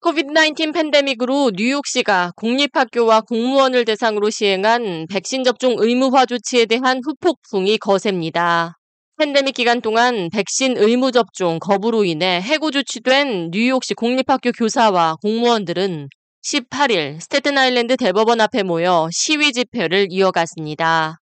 코비드-19 팬데믹으로 뉴욕시가 공립학교와 공무원을 대상으로 시행한 백신 접종 의무화 조치에 대한 후폭풍이 거셉니다. 팬데믹 기간 동안 백신 의무 접종 거부로 인해 해고 조치된 뉴욕시 공립학교 교사와 공무원들은 18일 스테튼 아일랜드 대법원 앞에 모여 시위 집회를 이어갔습니다.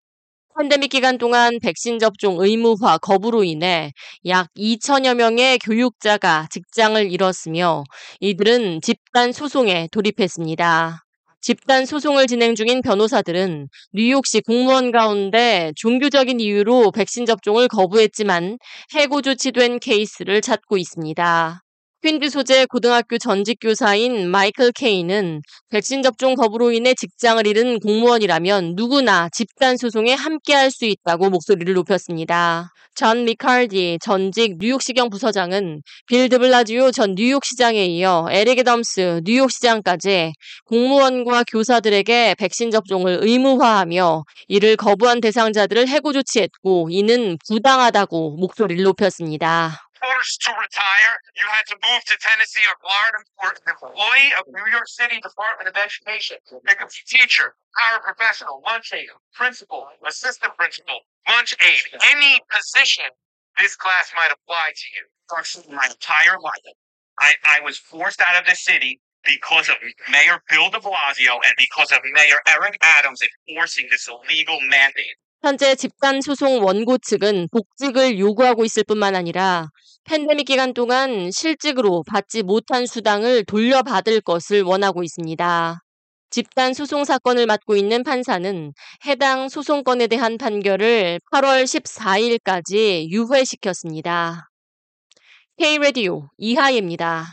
팬데믹 기간 동안 백신 접종 의무화 거부로 인해 약 2천여 명의 교육자가 직장을 잃었으며 이들은 집단 소송에 돌입했습니다. 집단 소송을 진행 중인 변호사들은 뉴욕시 공무원 가운데 종교적인 이유로 백신 접종을 거부했지만 해고 조치된 케이스를 찾고 있습니다. 퀸즈 소재 고등학교 전직 교사인 마이클 케이는 백신 접종 거부로 인해 직장을 잃은 공무원이라면 누구나 집단 소송에 함께할 수 있다고 목소리를 높였습니다. 존 미칼디 전직 뉴욕시경 부서장은 빌 드블라지오 전 뉴욕시장에 이어 에릭 애덤스 뉴욕시장까지 공무원과 교사들에게 백신 접종을 의무화하며 이를 거부한 대상자들을 해고 조치했고 이는 부당하다고 목소리를 높였습니다. orders to retire, you had to move to Tennessee or Florida for an employee of New York City Department of Education. It could be teacher, paraprofessional, lunch aide, principal, assistant principal, lunch aide, any position this class might apply to you. For my entire life, I, I was forced out of the city because of Mayor Bill de Blasio and because of Mayor Eric Adams enforcing this illegal mandate. 현재 집단 소송 원고 측은 복직을 요구하고 있을 뿐만 아니라 팬데믹 기간 동안 실직으로 받지 못한 수당을 돌려받을 것을 원하고 있습니다. 집단 소송 사건을 맡고 있는 판사는 해당 소송건에 대한 판결을 8월 14일까지 유회시켰습니다. K-Radio 이하예입니다.